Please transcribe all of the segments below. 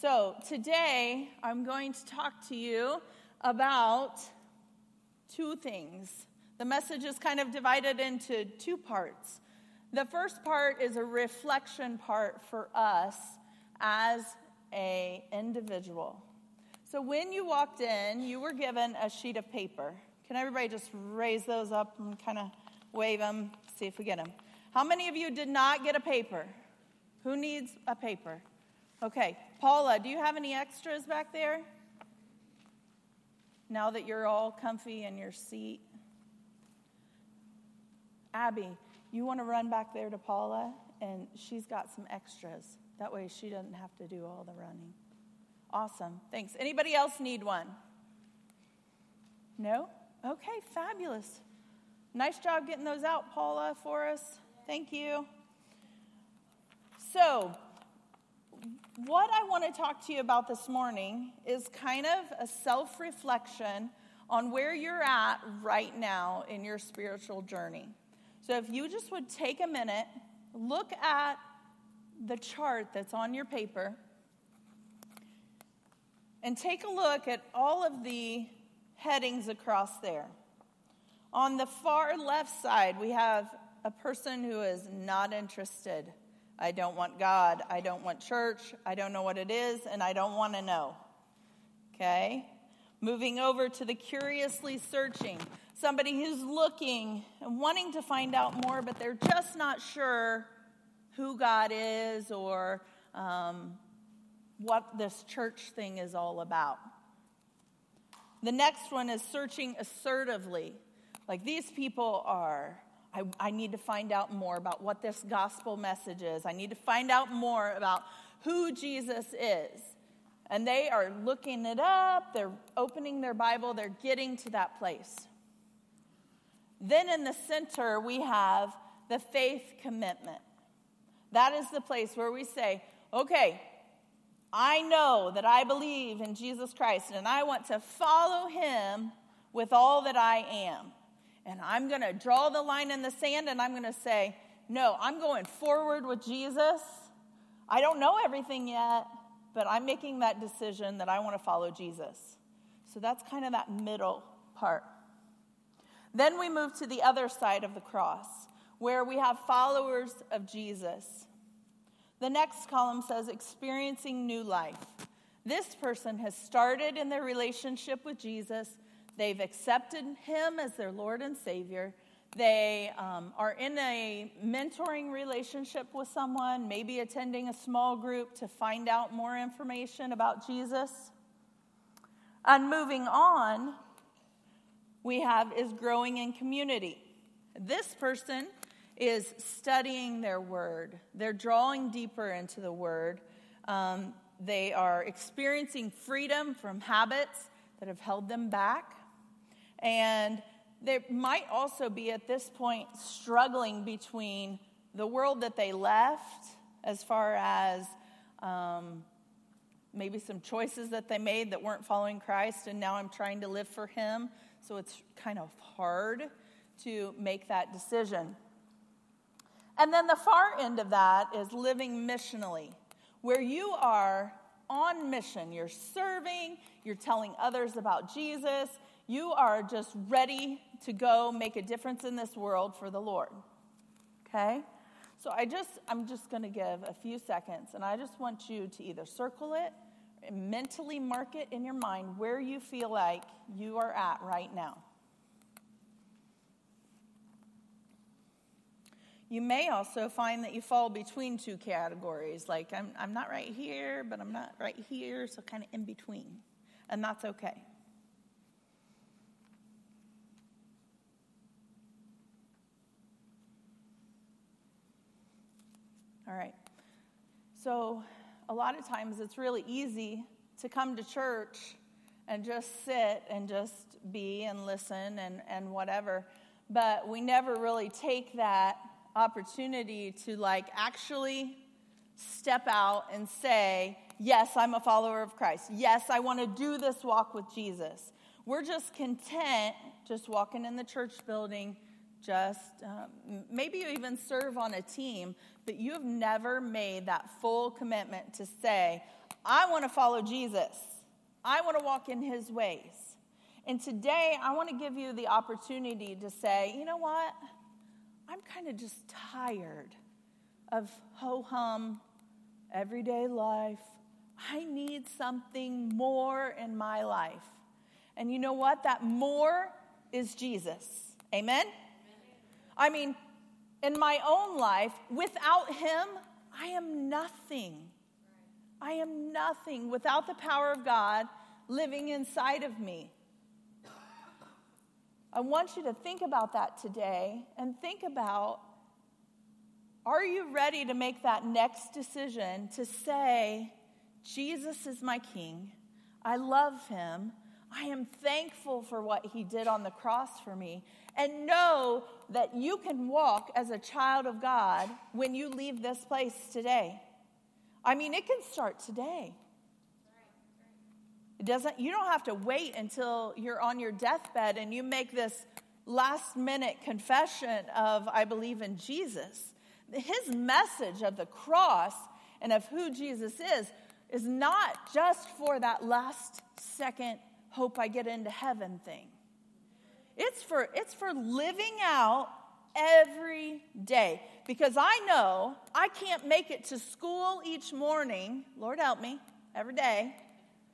So, today I'm going to talk to you about two things. The message is kind of divided into two parts. The first part is a reflection part for us as a individual. So when you walked in, you were given a sheet of paper. Can everybody just raise those up and kind of wave them, see if we get them? How many of you did not get a paper? Who needs a paper? Okay, Paula, do you have any extras back there? Now that you're all comfy in your seat. Abby, you want to run back there to Paula, and she's got some extras. That way she doesn't have to do all the running. Awesome. Thanks. Anybody else need one? No? Okay, fabulous. Nice job getting those out, Paula, for us. Thank you. So, what I want to talk to you about this morning is kind of a self reflection on where you're at right now in your spiritual journey. So, if you just would take a minute, look at the chart that's on your paper, and take a look at all of the headings across there. On the far left side, we have a person who is not interested. I don't want God. I don't want church. I don't know what it is, and I don't want to know. Okay? Moving over to the curiously searching somebody who's looking and wanting to find out more, but they're just not sure who God is or um, what this church thing is all about. The next one is searching assertively. Like these people are, I, I need to find out more about what this gospel message is. I need to find out more about who Jesus is. And they are looking it up, they're opening their Bible, they're getting to that place. Then in the center, we have the faith commitment. That is the place where we say, okay, I know that I believe in Jesus Christ and I want to follow him with all that I am. And I'm going to draw the line in the sand and I'm going to say, no, I'm going forward with Jesus. I don't know everything yet, but I'm making that decision that I want to follow Jesus. So that's kind of that middle part. Then we move to the other side of the cross, where we have followers of Jesus. The next column says experiencing new life. This person has started in their relationship with Jesus. They've accepted him as their Lord and Savior. They um, are in a mentoring relationship with someone, maybe attending a small group to find out more information about Jesus. And moving on, we have is growing in community. This person is studying their word, they're drawing deeper into the word. Um, they are experiencing freedom from habits that have held them back. And they might also be at this point struggling between the world that they left, as far as um, maybe some choices that they made that weren't following Christ, and now I'm trying to live for Him so it's kind of hard to make that decision. And then the far end of that is living missionally, where you are on mission. You're serving, you're telling others about Jesus, you are just ready to go make a difference in this world for the Lord. Okay? So I just I'm just going to give a few seconds and I just want you to either circle it and mentally mark it in your mind where you feel like you are at right now. You may also find that you fall between two categories, like I'm, I'm not right here, but I'm not right here, so kind of in between. And that's okay. All right. So, a lot of times it's really easy to come to church and just sit and just be and listen and, and whatever. But we never really take that opportunity to like actually step out and say, Yes, I'm a follower of Christ. Yes, I want to do this walk with Jesus. We're just content just walking in the church building, just um, maybe you even serve on a team, but you have never made that full commitment to say, I want to follow Jesus. I want to walk in his ways. And today, I want to give you the opportunity to say, you know what? I'm kind of just tired of ho hum, everyday life. I need something more in my life. And you know what? That more is Jesus. Amen? I mean, in my own life, without Him, I am nothing. I am nothing without the power of God living inside of me. I want you to think about that today and think about are you ready to make that next decision to say, Jesus is my king? I love him. I am thankful for what he did on the cross for me. And know that you can walk as a child of God when you leave this place today. I mean, it can start today. It doesn't, you don't have to wait until you're on your deathbed and you make this last minute confession of, I believe in Jesus. His message of the cross and of who Jesus is is not just for that last second, hope I get into heaven thing. It's for, it's for living out every day. Because I know I can't make it to school each morning, Lord help me, every day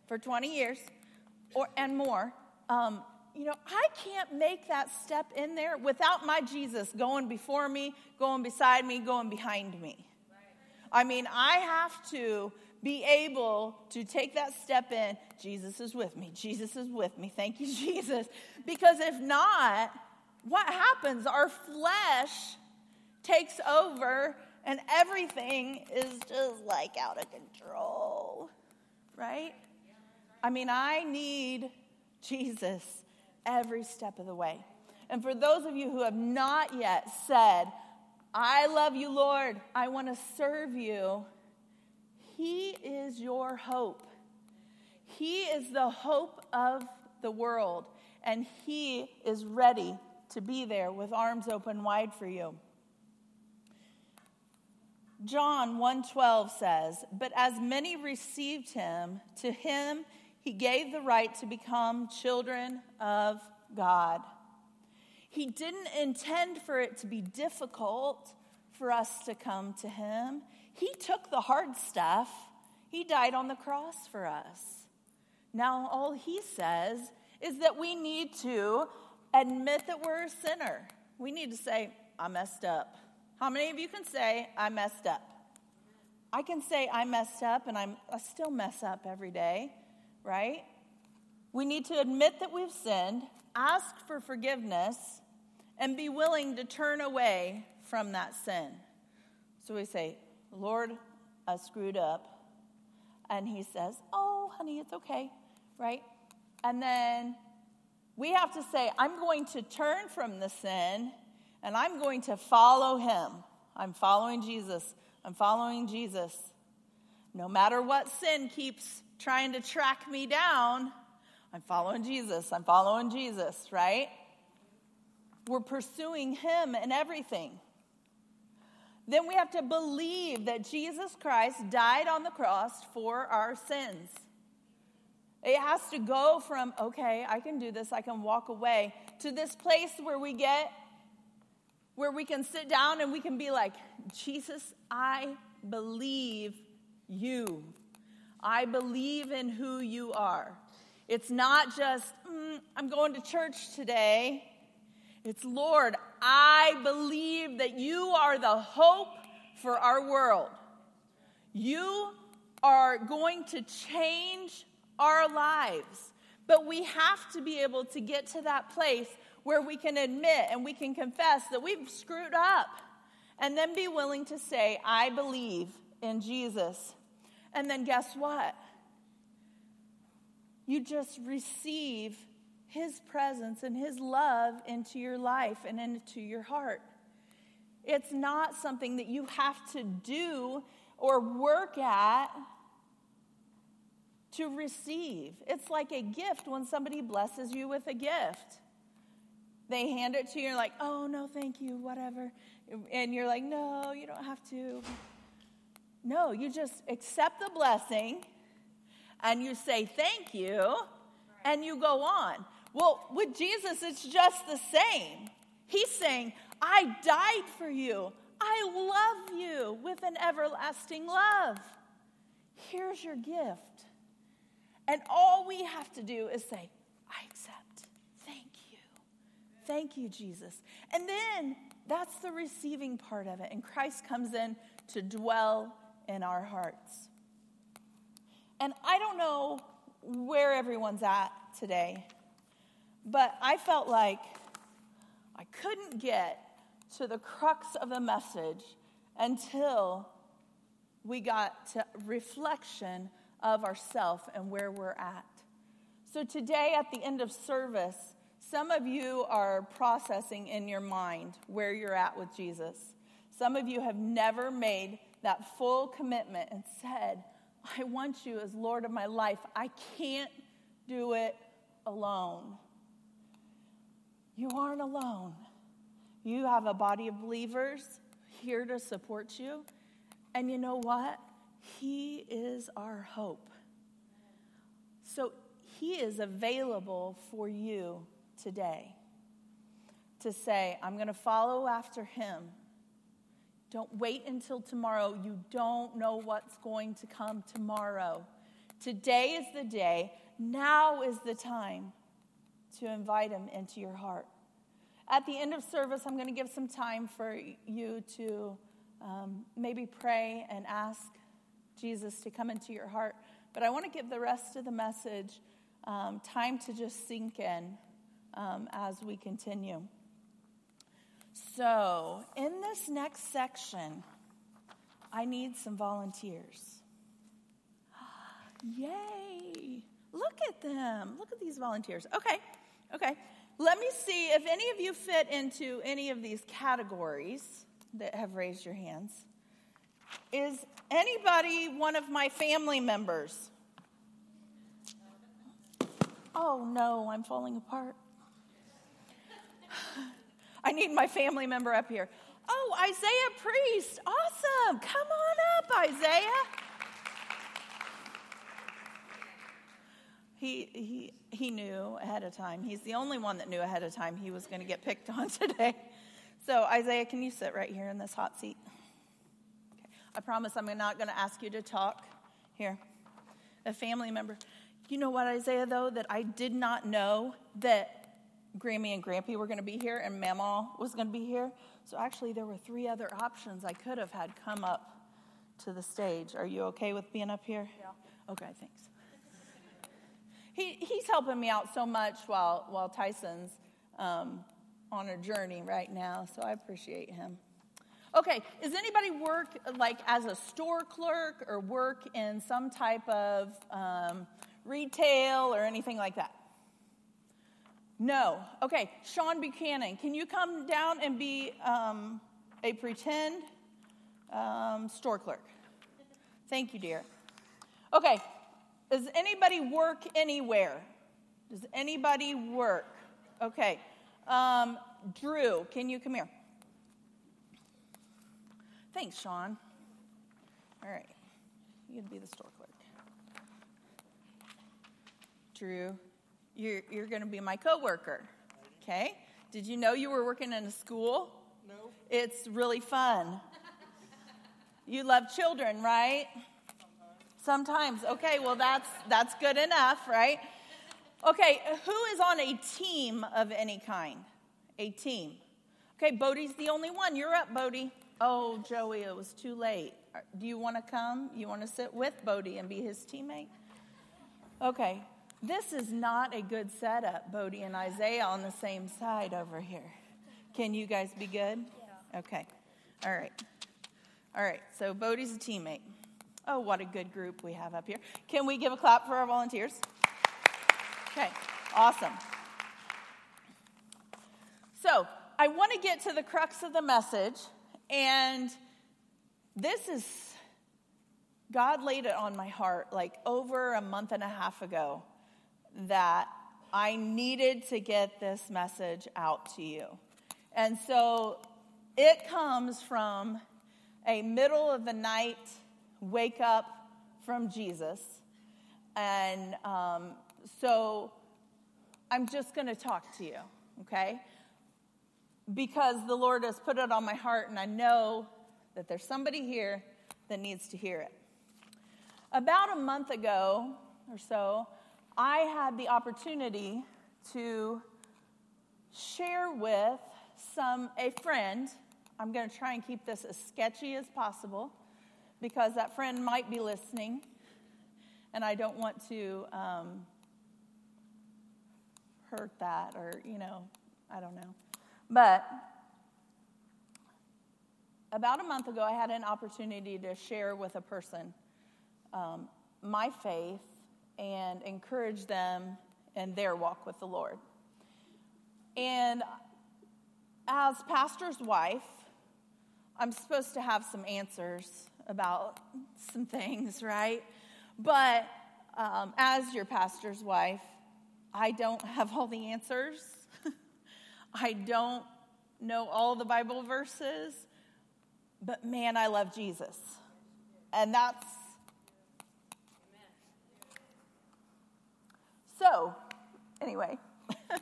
for 20 years or, and more, um, you know, I can't make that step in there without my Jesus going before me, going beside me, going behind me. I mean, I have to be able to take that step in. Jesus is with me. Jesus is with me. Thank you, Jesus. Because if not, what happens? Our flesh takes over and everything is just like out of control, right? I mean, I need Jesus every step of the way. And for those of you who have not yet said, I love you, Lord, I want to serve you, He is your hope. He is the hope of the world, and He is ready to be there with arms open wide for you. John 1:12 says, "But as many received him, to him he gave the right to become children of God. He didn't intend for it to be difficult for us to come to Him. He took the hard stuff, He died on the cross for us. Now, all He says is that we need to admit that we're a sinner. We need to say, I messed up. How many of you can say, I messed up? I can say I messed up and I'm, I still mess up every day right? We need to admit that we've sinned, ask for forgiveness, and be willing to turn away from that sin. So we say, Lord, I screwed up. And he says, Oh, honey, it's okay, right? And then we have to say, I'm going to turn from the sin and I'm going to follow him. I'm following Jesus. I'm following Jesus. No matter what sin keeps trying to track me down, I'm following Jesus. I'm following Jesus, right? We're pursuing Him in everything. Then we have to believe that Jesus Christ died on the cross for our sins. It has to go from, okay, I can do this, I can walk away, to this place where we get, where we can sit down and we can be like, Jesus, I believe you. I believe in who you are. It's not just, mm, I'm going to church today. It's, Lord, I believe that you are the hope for our world. You are going to change our lives. But we have to be able to get to that place where we can admit and we can confess that we've screwed up and then be willing to say, I believe in Jesus and then guess what? You just receive His presence and His love into your life and into your heart. It's not something that you have to do or work at to receive. It's like a gift when somebody blesses you with a gift. They hand it to you, you're like, oh, no, thank you, whatever. And you're like, no, you don't have to. No, you just accept the blessing and you say thank you and you go on. Well, with Jesus, it's just the same. He's saying, I died for you. I love you with an everlasting love. Here's your gift. And all we have to do is say, I accept. Thank you. Thank you, Jesus. And then that's the receiving part of it. And Christ comes in to dwell in our hearts. And I don't know where everyone's at today, but I felt like I couldn't get to the crux of the message until we got to reflection of ourself and where we're at. So today at the end of service, some of you are processing in your mind where you're at with Jesus. Some of you have never made that full commitment and said, I want you as Lord of my life. I can't do it alone. You aren't alone. You have a body of believers here to support you. And you know what? He is our hope. So he is available for you today to say, I'm going to follow after him. Don't wait until tomorrow. You don't know what's going to come tomorrow. Today is the day. Now is the time to invite him into your heart. At the end of service, I'm going to give some time for you to um, maybe pray and ask Jesus to come into your heart. But I want to give the rest of the message um, time to just sink in um, as we continue. So, in this next section, I need some volunteers. Yay! Look at them. Look at these volunteers. Okay, okay. Let me see if any of you fit into any of these categories that have raised your hands. Is anybody one of my family members? Oh no, I'm falling apart. I need my family member up here. Oh, Isaiah Priest. Awesome. Come on up, Isaiah. He, he, he knew ahead of time. He's the only one that knew ahead of time he was going to get picked on today. So, Isaiah, can you sit right here in this hot seat? Okay. I promise I'm not going to ask you to talk. Here, a family member. You know what, Isaiah, though, that I did not know that Grammy and Grampy were going to be here and Mama was going to be here. So, actually, there were three other options I could have had come up to the stage. Are you okay with being up here? Yeah. Okay, thanks he, he's helping me out so much while, while Tyson's um, on a journey right now, so I appreciate him. Okay, does anybody work like as a store clerk or work in some type of um, retail or anything like that? No. Okay, Sean Buchanan, can you come down and be um, a pretend um, store clerk? Thank you, dear. Okay, does anybody work anywhere? Does anybody work? Okay. Um, Drew, can you come here? Thanks, Sean. All right. You'd be the store clerk. Drew, you're, you're going to be my coworker. Okay? Did you know you were working in a school? No. It's really fun. you love children, right? Sometimes. Okay, well that's that's good enough, right? Okay, who is on a team of any kind? A team. Okay, Bodie's the only one. You're up, Bodie. Oh, Joey, it was too late. Do you want to come? You want to sit with Bodie and be his teammate? Okay, this is not a good setup, Bodie and Isaiah on the same side over here. Can you guys be good? Yeah. Okay. All right. All right, so Bodie's a teammate. Oh, what a good group we have up here. Can we give a clap for our volunteers? Okay, awesome. So, I want to get to the crux of the message, and this is God laid it on my heart like over a month and a half ago that I needed to get this message out to you. And so it comes from a middle of the night wake up from Jesus. And um, so I'm just going to talk to you, okay? Because the Lord has put it on my heart, and I know that there's somebody here that needs to hear it. About a month ago or so, I had the opportunity to share with some a friend. I'm going to try and keep this as sketchy as possible because that friend might be listening, and I don't want to um, hurt that or, you know, I don't know. But about a month ago, I had an opportunity to share with a person um, my faith and encourage them in their walk with the Lord. And as pastor's wife, I'm supposed to have some answers about some things, right? But um, as your pastor's wife, I don't have all the answers. I don't know all the Bible verses, but man, I love Jesus. And that's. So, anyway.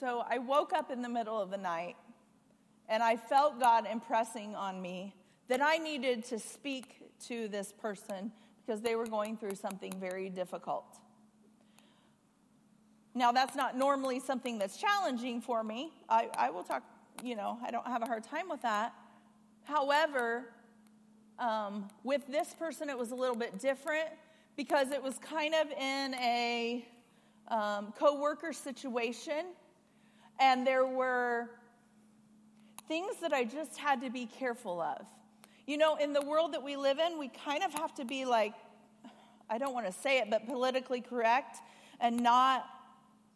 so I woke up in the middle of the night and I felt God impressing on me that I needed to speak to this person because they were going through something very difficult. Now, that's not normally something that's challenging for me. I, I will talk, you know, I don't have a hard time with that. However, um, with this person, it was a little bit different because it was kind of in a um, co worker situation, and there were things that I just had to be careful of. You know, in the world that we live in, we kind of have to be like, I don't want to say it, but politically correct and not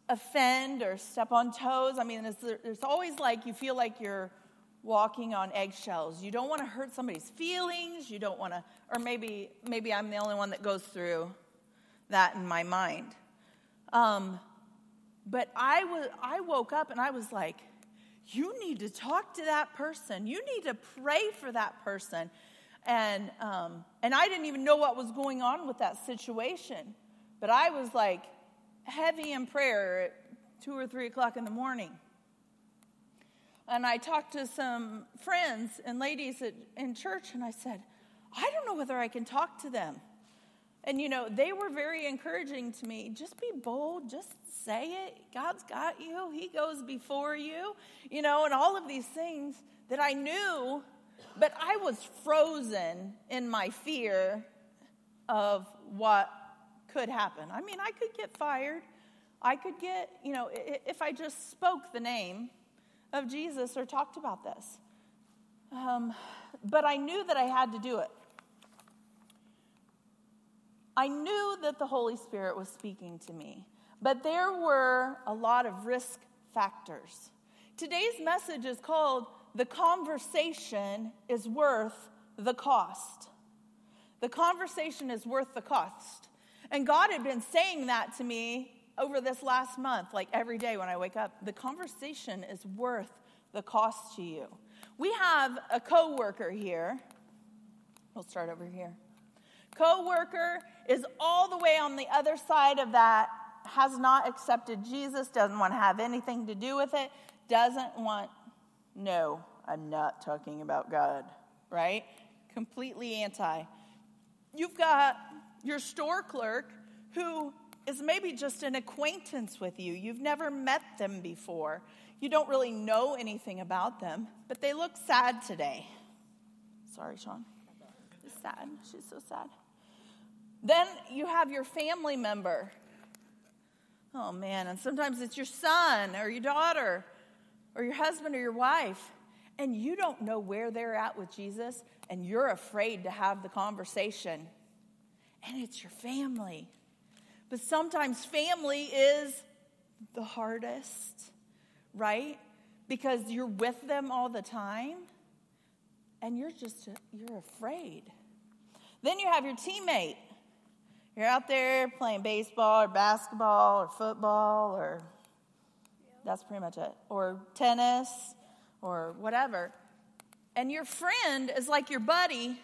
offend or step on toes. I mean, there's always like you feel like you're walking on eggshells. You don't want to hurt somebody's feelings. You don't want to, or maybe maybe I'm the only one that goes through that in my mind. Um, but I was I woke up and I was like, you need to talk to that person. You need to pray for that person. And, um, and I didn't even know what was going on with that situation. But I was like heavy in prayer at two or three o'clock in the morning. And I talked to some friends and ladies at, in church, and I said, I don't know whether I can talk to them. And, you know, they were very encouraging to me. Just be bold, just say it. God's got you, He goes before you, you know, and all of these things that I knew, but I was frozen in my fear of what could happen. I mean, I could get fired. I could get, you know, if I just spoke the name of Jesus or talked about this. Um, but I knew that I had to do it. I knew that the Holy Spirit was speaking to me, but there were a lot of risk factors. Today's message is called The Conversation is Worth the Cost. The conversation is worth the cost. And God had been saying that to me over this last month, like every day when I wake up. The conversation is worth the cost to you. We have a coworker here. We'll start over here co-worker is all the way on the other side of that has not accepted jesus doesn't want to have anything to do with it doesn't want no i'm not talking about god right? Completely anti. You've got your store clerk who is maybe just an acquaintance with you. You've never met them before. You don't really know anything about them but they look sad today. Sorry sean. She's sad. She's so sad. Then you have your family member. Oh man, and sometimes it's your son or your daughter or your husband or your wife, and you don't know where they're at with Jesus, and you're afraid to have the conversation. And it's your family. But sometimes family is the hardest, right? Because you're with them all the time and you're just you're afraid. Then you have your teammate you're out there playing baseball or basketball or football or that's pretty much it, or tennis or whatever. And your friend is like your buddy,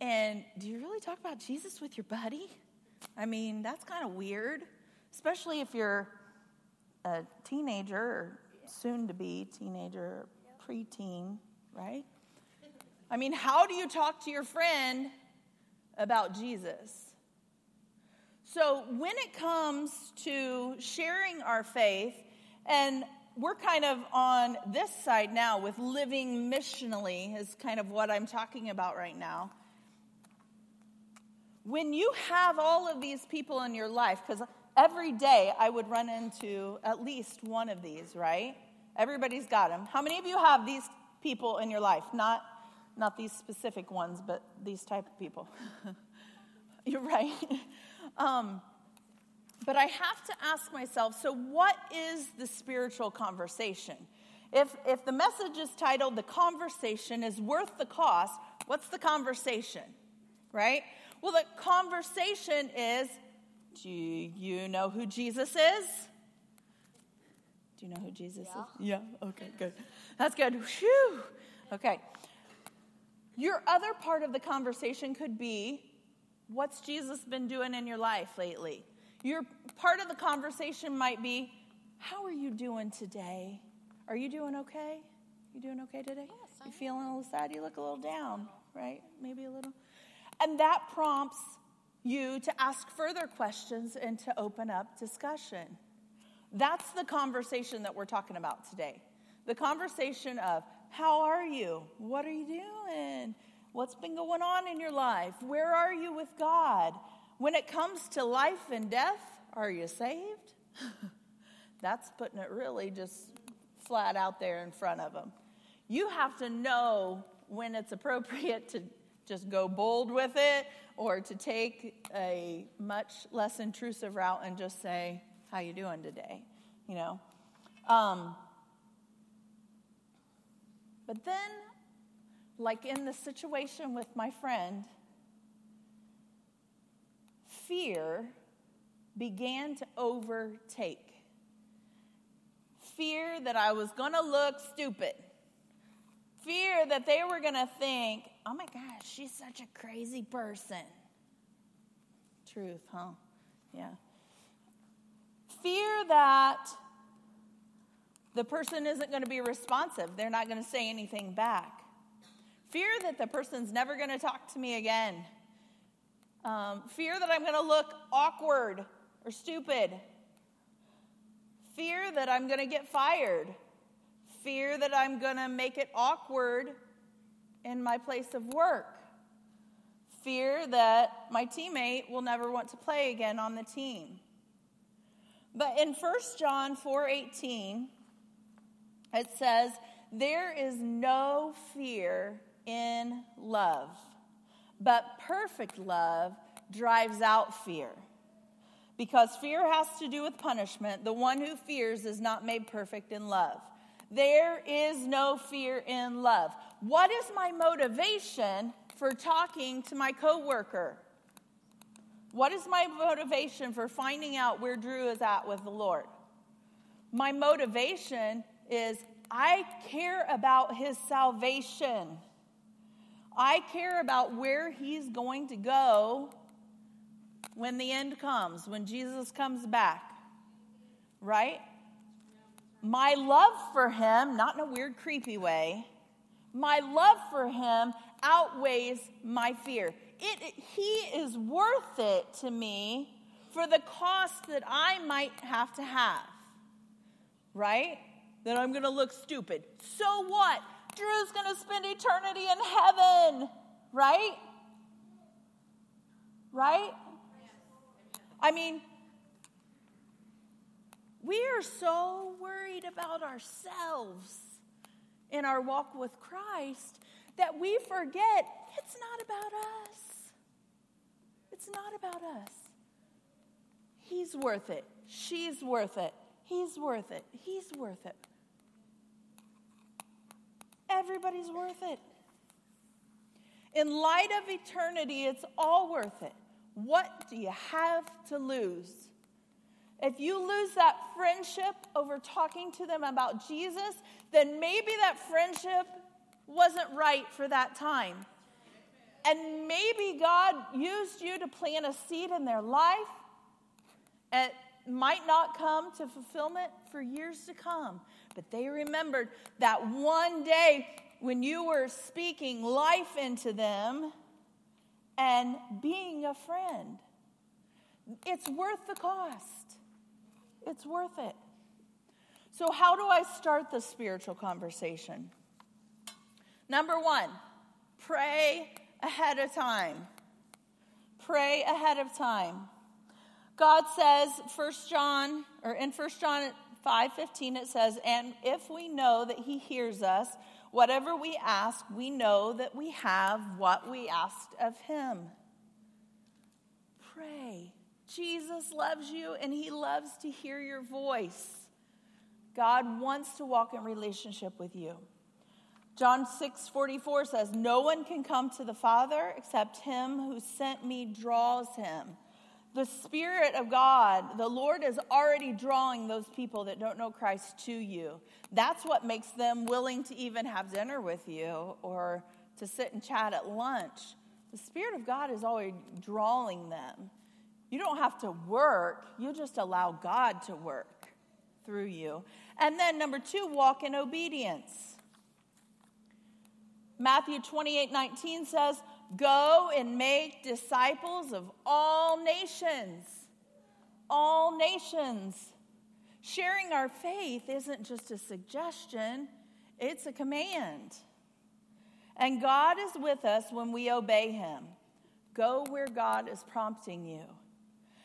and do you really talk about Jesus with your buddy? I mean, that's kind of weird, especially if you're a teenager or soon to be teenager, preteen, right? I mean, how do you talk to your friend about Jesus? So, when it comes to sharing our faith, and we're kind of on this side now with living missionally, is kind of what I'm talking about right now. When you have all of these people in your life, because every day I would run into at least one of these, right? Everybody's got them. How many of you have these people in your life? Not, not these specific ones, but these type of people. You're right. Um, but I have to ask myself so, what is the spiritual conversation? If, if the message is titled, The Conversation is Worth the Cost, what's the conversation? Right? Well, the conversation is Do you know who Jesus is? Do you know who Jesus yeah. is? Yeah, okay, good. That's good. Whew. Okay. Your other part of the conversation could be What's Jesus been doing in your life lately? Your part of the conversation might be, How are you doing today? Are you doing okay? You doing okay today? Yes, you feeling a little sad? You look a little down, right? Maybe a little. And that prompts you to ask further questions and to open up discussion. That's the conversation that we're talking about today. The conversation of, How are you? What are you doing? What's been going on in your life? Where are you with God? When it comes to life and death, are you saved? That's putting it really just flat out there in front of them. You have to know when it's appropriate to just go bold with it or to take a much less intrusive route and just say, How you doing today? You know? Um, but then like in the situation with my friend, fear began to overtake. Fear that I was going to look stupid. Fear that they were going to think, oh my gosh, she's such a crazy person. Truth, huh? Yeah. Fear that the person isn't going to be responsive, they're not going to say anything back fear that the person's never going to talk to me again, um, fear that I'm going to look awkward or stupid, fear that I'm going to get fired, fear that I'm going to make it awkward in my place of work, fear that my teammate will never want to play again on the team. But in 1 John 4:18 it says there is no fear in love. But perfect love drives out fear. Because fear has to do with punishment, the one who fears is not made perfect in love. There is no fear in love. What is my motivation for talking to my coworker? What is my motivation for finding out where Drew is at with the Lord? My motivation is I care about his salvation. I care about where he's going to go when the end comes, when Jesus comes back. Right? My love for him, not in a weird, creepy way, my love for him outweighs my fear. It, it, he is worth it to me for the cost that I might have to have. Right? That I'm going to look stupid. So what? Drew's going to spend eternity in heaven, right? Right? I mean, we are so worried about ourselves in our walk with Christ that we forget it's not about us. It's not about us. He's worth it. She's worth it. He's worth it. He's worth it. Everybody's worth it. In light of eternity, it's all worth it. What do you have to lose? If you lose that friendship over talking to them about Jesus, then maybe that friendship wasn't right for that time. And maybe God used you to plant a seed in their life. It might not come to fulfillment for years to come, but they remembered that one day when you were speaking life into them and being a friend. It's worth the cost. It's worth it. So, how do I start the spiritual conversation? Number one, pray ahead of time. Pray ahead of time. God says, First John, or in First John 5:15 it says, "And if we know that he hears us, whatever we ask, we know that we have what we asked of him." Pray. Jesus loves you and he loves to hear your voice. God wants to walk in relationship with you. John 6 44 says, No one can come to the Father except him who sent me draws him. The Spirit of God, the Lord is already drawing those people that don't know Christ to you. That's what makes them willing to even have dinner with you or to sit and chat at lunch. The Spirit of God is already drawing them. You don't have to work, you just allow God to work through you. And then, number two, walk in obedience. Matthew 28 19 says, Go and make disciples of all nations. All nations. Sharing our faith isn't just a suggestion, it's a command. And God is with us when we obey Him. Go where God is prompting you.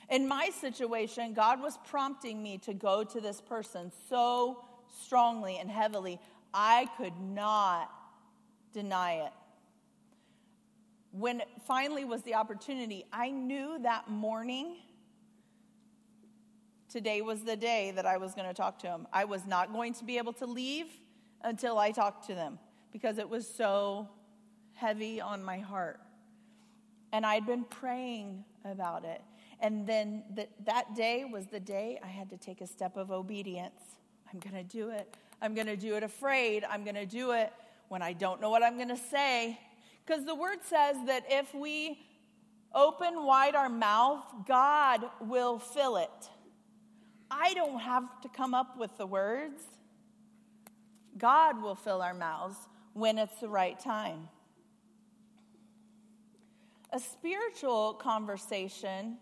In my situation, God was prompting me to go to this person so strongly and heavily, I could not deny it. When finally was the opportunity, I knew that morning today was the day that I was going to talk to him. I was not going to be able to leave until I talked to them because it was so heavy on my heart. And I'd been praying about it. And then the, that day was the day I had to take a step of obedience. I'm going to do it. I'm going to do it afraid. I'm going to do it when I don't know what I'm going to say. Because the word says that if we open wide our mouth, God will fill it. I don't have to come up with the words. God will fill our mouths when it's the right time. A spiritual conversation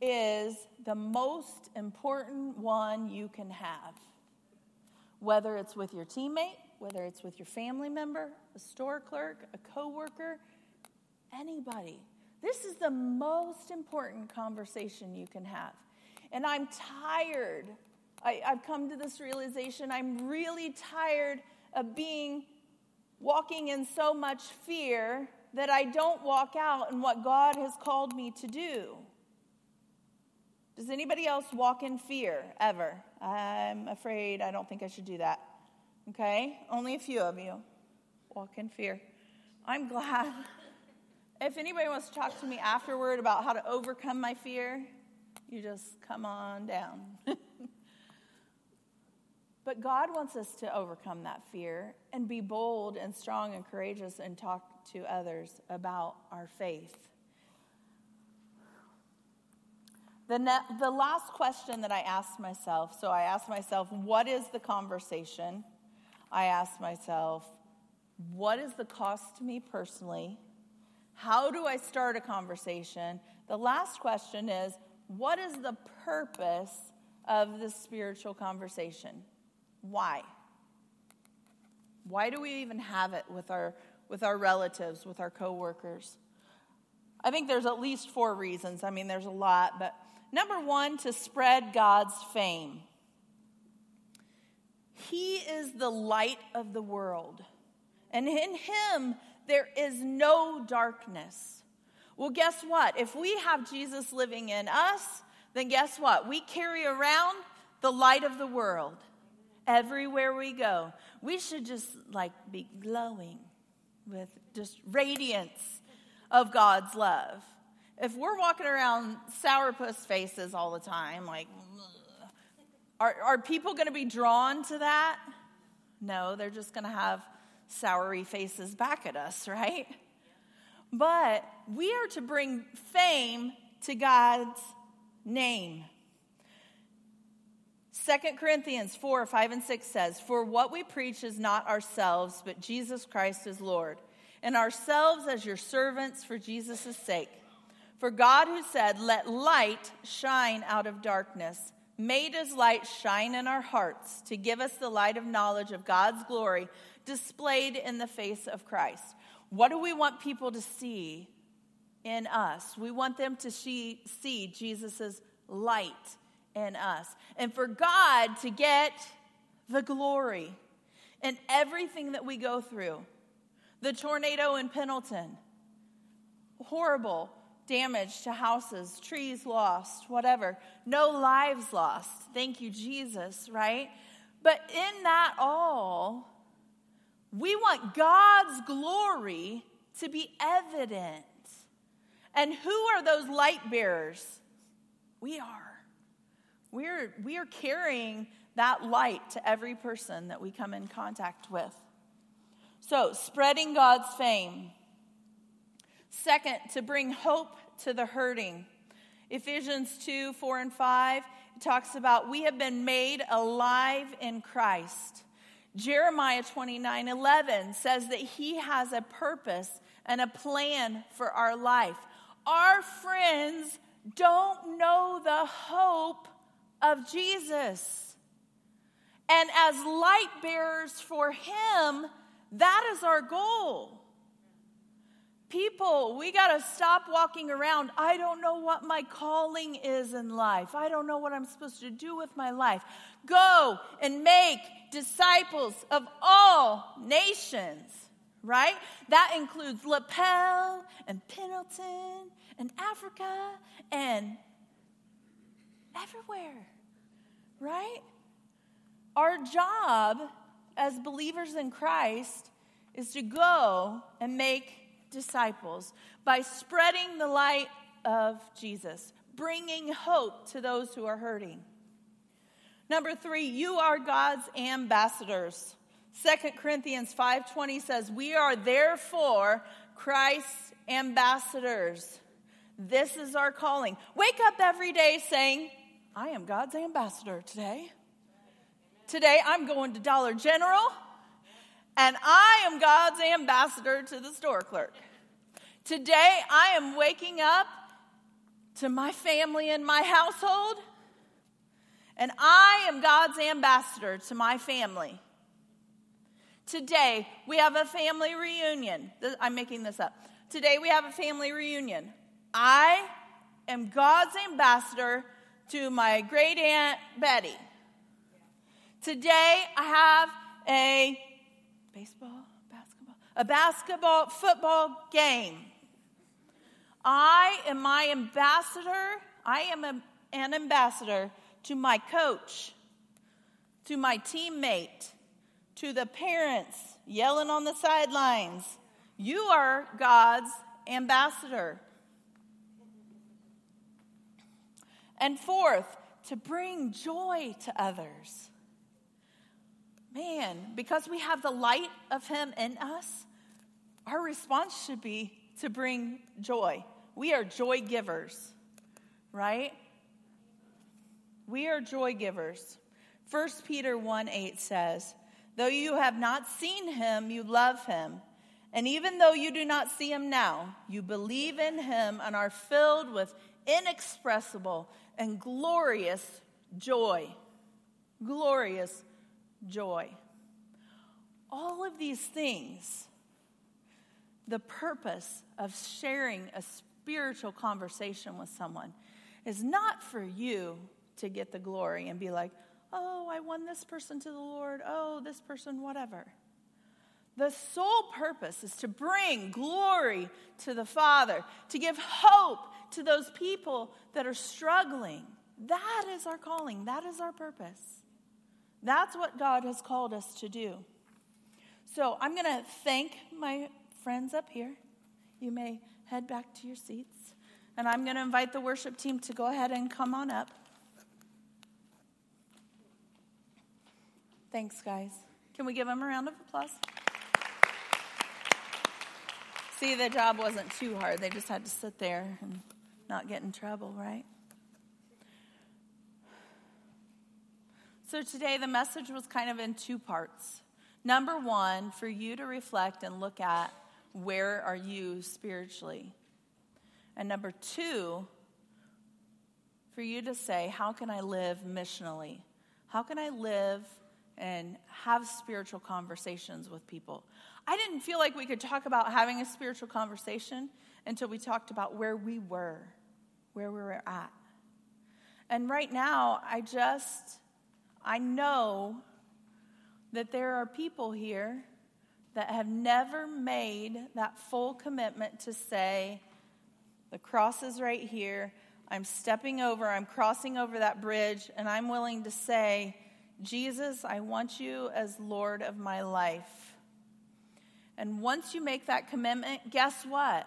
is the most important one you can have, whether it's with your teammate, whether it's with your family member, a store clerk, a coworker, anybody. This is the most important conversation you can have. And I'm tired. I, have come to this realization I'm really tired of being walking in so much fear that I don't walk out in what God has called me to do. Does anybody else walk in fear ever? I'm afraid I don't think I should do that. Okay? Only a few of you walk in fear. I'm glad. If anybody wants to talk to me afterward about how to overcome my fear, you just come on down. but God wants us to overcome that fear and be bold and strong and courageous and talk to others about our faith. The, ne- the last question that I asked myself so I asked myself, what is the conversation? I ask myself, what is the cost to me personally? How do I start a conversation? The last question is, what is the purpose of this spiritual conversation? Why? Why do we even have it with our with our relatives, with our coworkers? I think there's at least four reasons. I mean, there's a lot, but number 1 to spread God's fame. He is the light of the world, and in Him there is no darkness. Well, guess what? If we have Jesus living in us, then guess what? We carry around the light of the world everywhere we go. We should just like be glowing with just radiance of God's love. If we're walking around sourpuss faces all the time, like, are, are people going to be drawn to that? No, they're just going to have soury faces back at us, right? but we are to bring fame to God's name. 2 Corinthians 4 5 and 6 says, For what we preach is not ourselves, but Jesus Christ is Lord, and ourselves as your servants for Jesus' sake. For God, who said, Let light shine out of darkness, made his light shine in our hearts to give us the light of knowledge of God's glory displayed in the face of Christ. What do we want people to see in us? We want them to see, see Jesus' light in us. And for God to get the glory in everything that we go through. The tornado in Pendleton, horrible damage to houses, trees lost, whatever. No lives lost. Thank you, Jesus, right? But in that all, we want God's glory to be evident. And who are those light bearers? We are. We're, we are carrying that light to every person that we come in contact with. So, spreading God's fame. Second, to bring hope to the hurting. Ephesians 2 4 and 5 talks about we have been made alive in Christ. Jeremiah 29 11 says that he has a purpose and a plan for our life. Our friends don't know the hope of Jesus. And as light bearers for him, that is our goal. People, we got to stop walking around. I don't know what my calling is in life. I don't know what I'm supposed to do with my life. Go and make disciples of all nations, right? That includes Lapel and Pendleton and Africa and everywhere, right? Our job as believers in Christ is to go and make disciples by spreading the light of Jesus, bringing hope to those who are hurting. Number three, you are God's ambassadors. 2 Corinthians 5:20 says, We are therefore Christ's ambassadors. This is our calling. Wake up every day saying, I am God's ambassador today. Today I'm going to Dollar General and I am God's ambassador to the store clerk. Today I am waking up to my family and my household and I am God's ambassador to my family. Today we have a family reunion. I'm making this up. Today we have a family reunion. I am God's ambassador to my great aunt Betty. Today I have a baseball, basketball, a basketball, football game. I am my ambassador. I am a, an ambassador to my coach, to my teammate, to the parents yelling on the sidelines. You are God's ambassador. And fourth, to bring joy to others. Man, because we have the light of Him in us, our response should be to bring joy. We are joy givers, right? We are joy givers. 1 Peter 1 8 says, Though you have not seen him, you love him. And even though you do not see him now, you believe in him and are filled with inexpressible and glorious joy. Glorious joy. All of these things, the purpose of sharing a spiritual conversation with someone is not for you to get the glory and be like, oh, I won this person to the Lord, oh, this person, whatever. The sole purpose is to bring glory to the Father, to give hope to those people that are struggling. That is our calling, that is our purpose. That's what God has called us to do. So I'm going to thank my friends up here. You may head back to your seats. And I'm going to invite the worship team to go ahead and come on up. Thanks, guys. Can we give them a round of applause? See, the job wasn't too hard. They just had to sit there and not get in trouble, right? So today the message was kind of in two parts. Number one, for you to reflect and look at where are you spiritually? And number two, for you to say, how can I live missionally? How can I live and have spiritual conversations with people? I didn't feel like we could talk about having a spiritual conversation until we talked about where we were, where we were at. And right now, I just, I know that there are people here that have never made that full commitment to say, the cross is right here. I'm stepping over, I'm crossing over that bridge, and I'm willing to say, Jesus, I want you as Lord of my life. And once you make that commitment, guess what?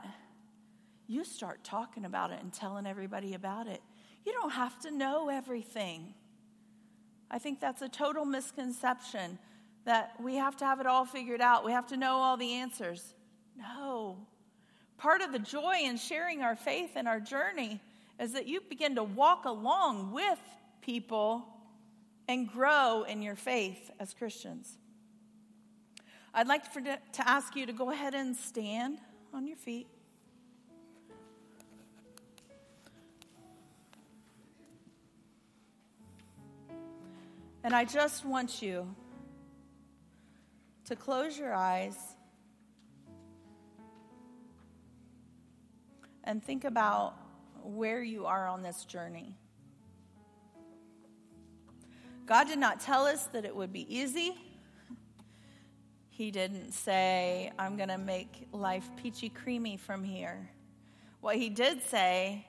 You start talking about it and telling everybody about it. You don't have to know everything. I think that's a total misconception that we have to have it all figured out. We have to know all the answers. No. Part of the joy in sharing our faith and our journey is that you begin to walk along with people and grow in your faith as Christians. I'd like for, to ask you to go ahead and stand on your feet. And I just want you to close your eyes and think about where you are on this journey. God did not tell us that it would be easy. He didn't say, I'm going to make life peachy creamy from here. What he did say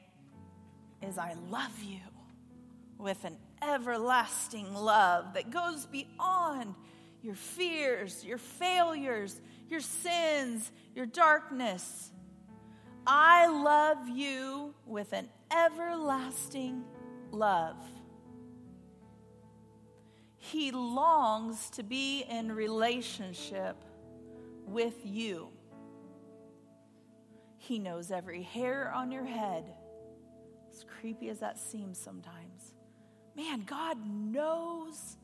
is, I love you with an everlasting love that goes beyond your fears, your failures, your sins, your darkness. I love you with an everlasting love. He longs to be in relationship with you. He knows every hair on your head, as creepy as that seems sometimes. Man, God knows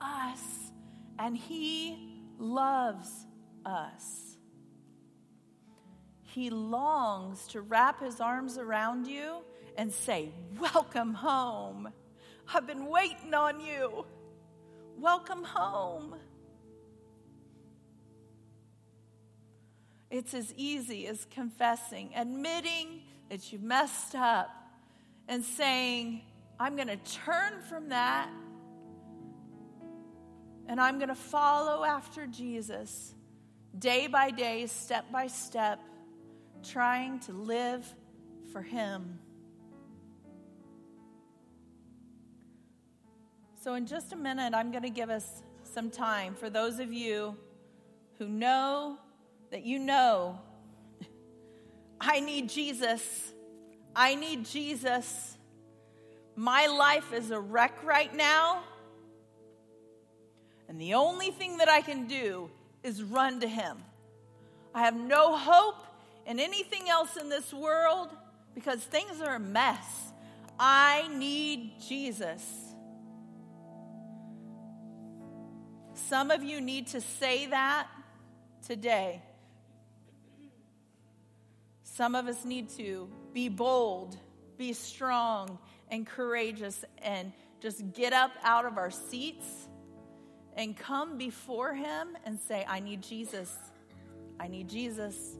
us and He loves us. He longs to wrap His arms around you and say, Welcome home. I've been waiting on you. Welcome home. It's as easy as confessing, admitting that you've messed up, and saying, I'm going to turn from that and I'm going to follow after Jesus day by day, step by step, trying to live for Him. So, in just a minute, I'm going to give us some time for those of you who know that you know, I need Jesus. I need Jesus. My life is a wreck right now. And the only thing that I can do is run to Him. I have no hope in anything else in this world because things are a mess. I need Jesus. Some of you need to say that today. Some of us need to be bold, be strong, and courageous, and just get up out of our seats and come before Him and say, I need Jesus. I need Jesus.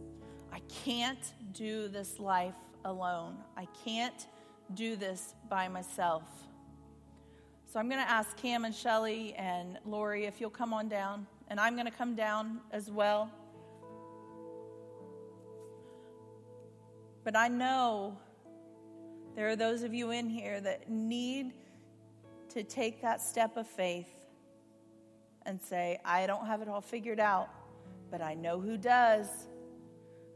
I can't do this life alone. I can't do this by myself. So I'm going to ask Cam and Shelly and Lori if you'll come on down, and I'm going to come down as well. But I know there are those of you in here that need to take that step of faith and say, I don't have it all figured out, but I know who does,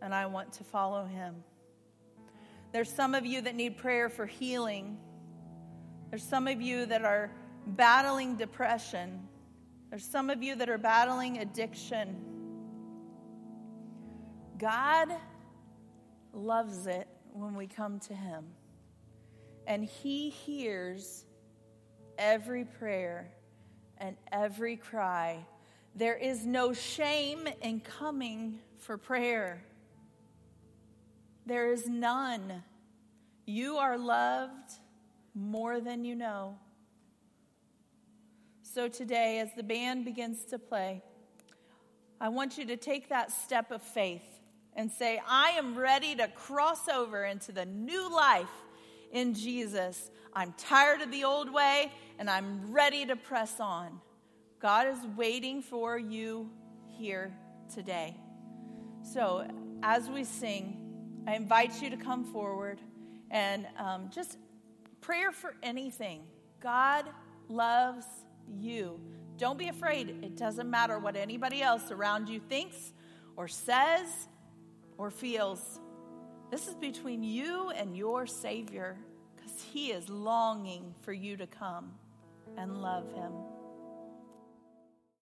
and I want to follow him. There's some of you that need prayer for healing. There's some of you that are battling depression. There's some of you that are battling addiction. God loves it when we come to Him, and He hears every prayer and every cry. There is no shame in coming for prayer. There is none. You are loved more than you know. So today, as the band begins to play, I want you to take that step of faith and say, I am ready to cross over into the new life in Jesus. I'm tired of the old way and I'm ready to press on. God is waiting for you here today. So, as we sing, I invite you to come forward and um, just prayer for anything. God loves you. Don't be afraid. It doesn't matter what anybody else around you thinks or says or feels. This is between you and your Savior because He is longing for you to come and love Him.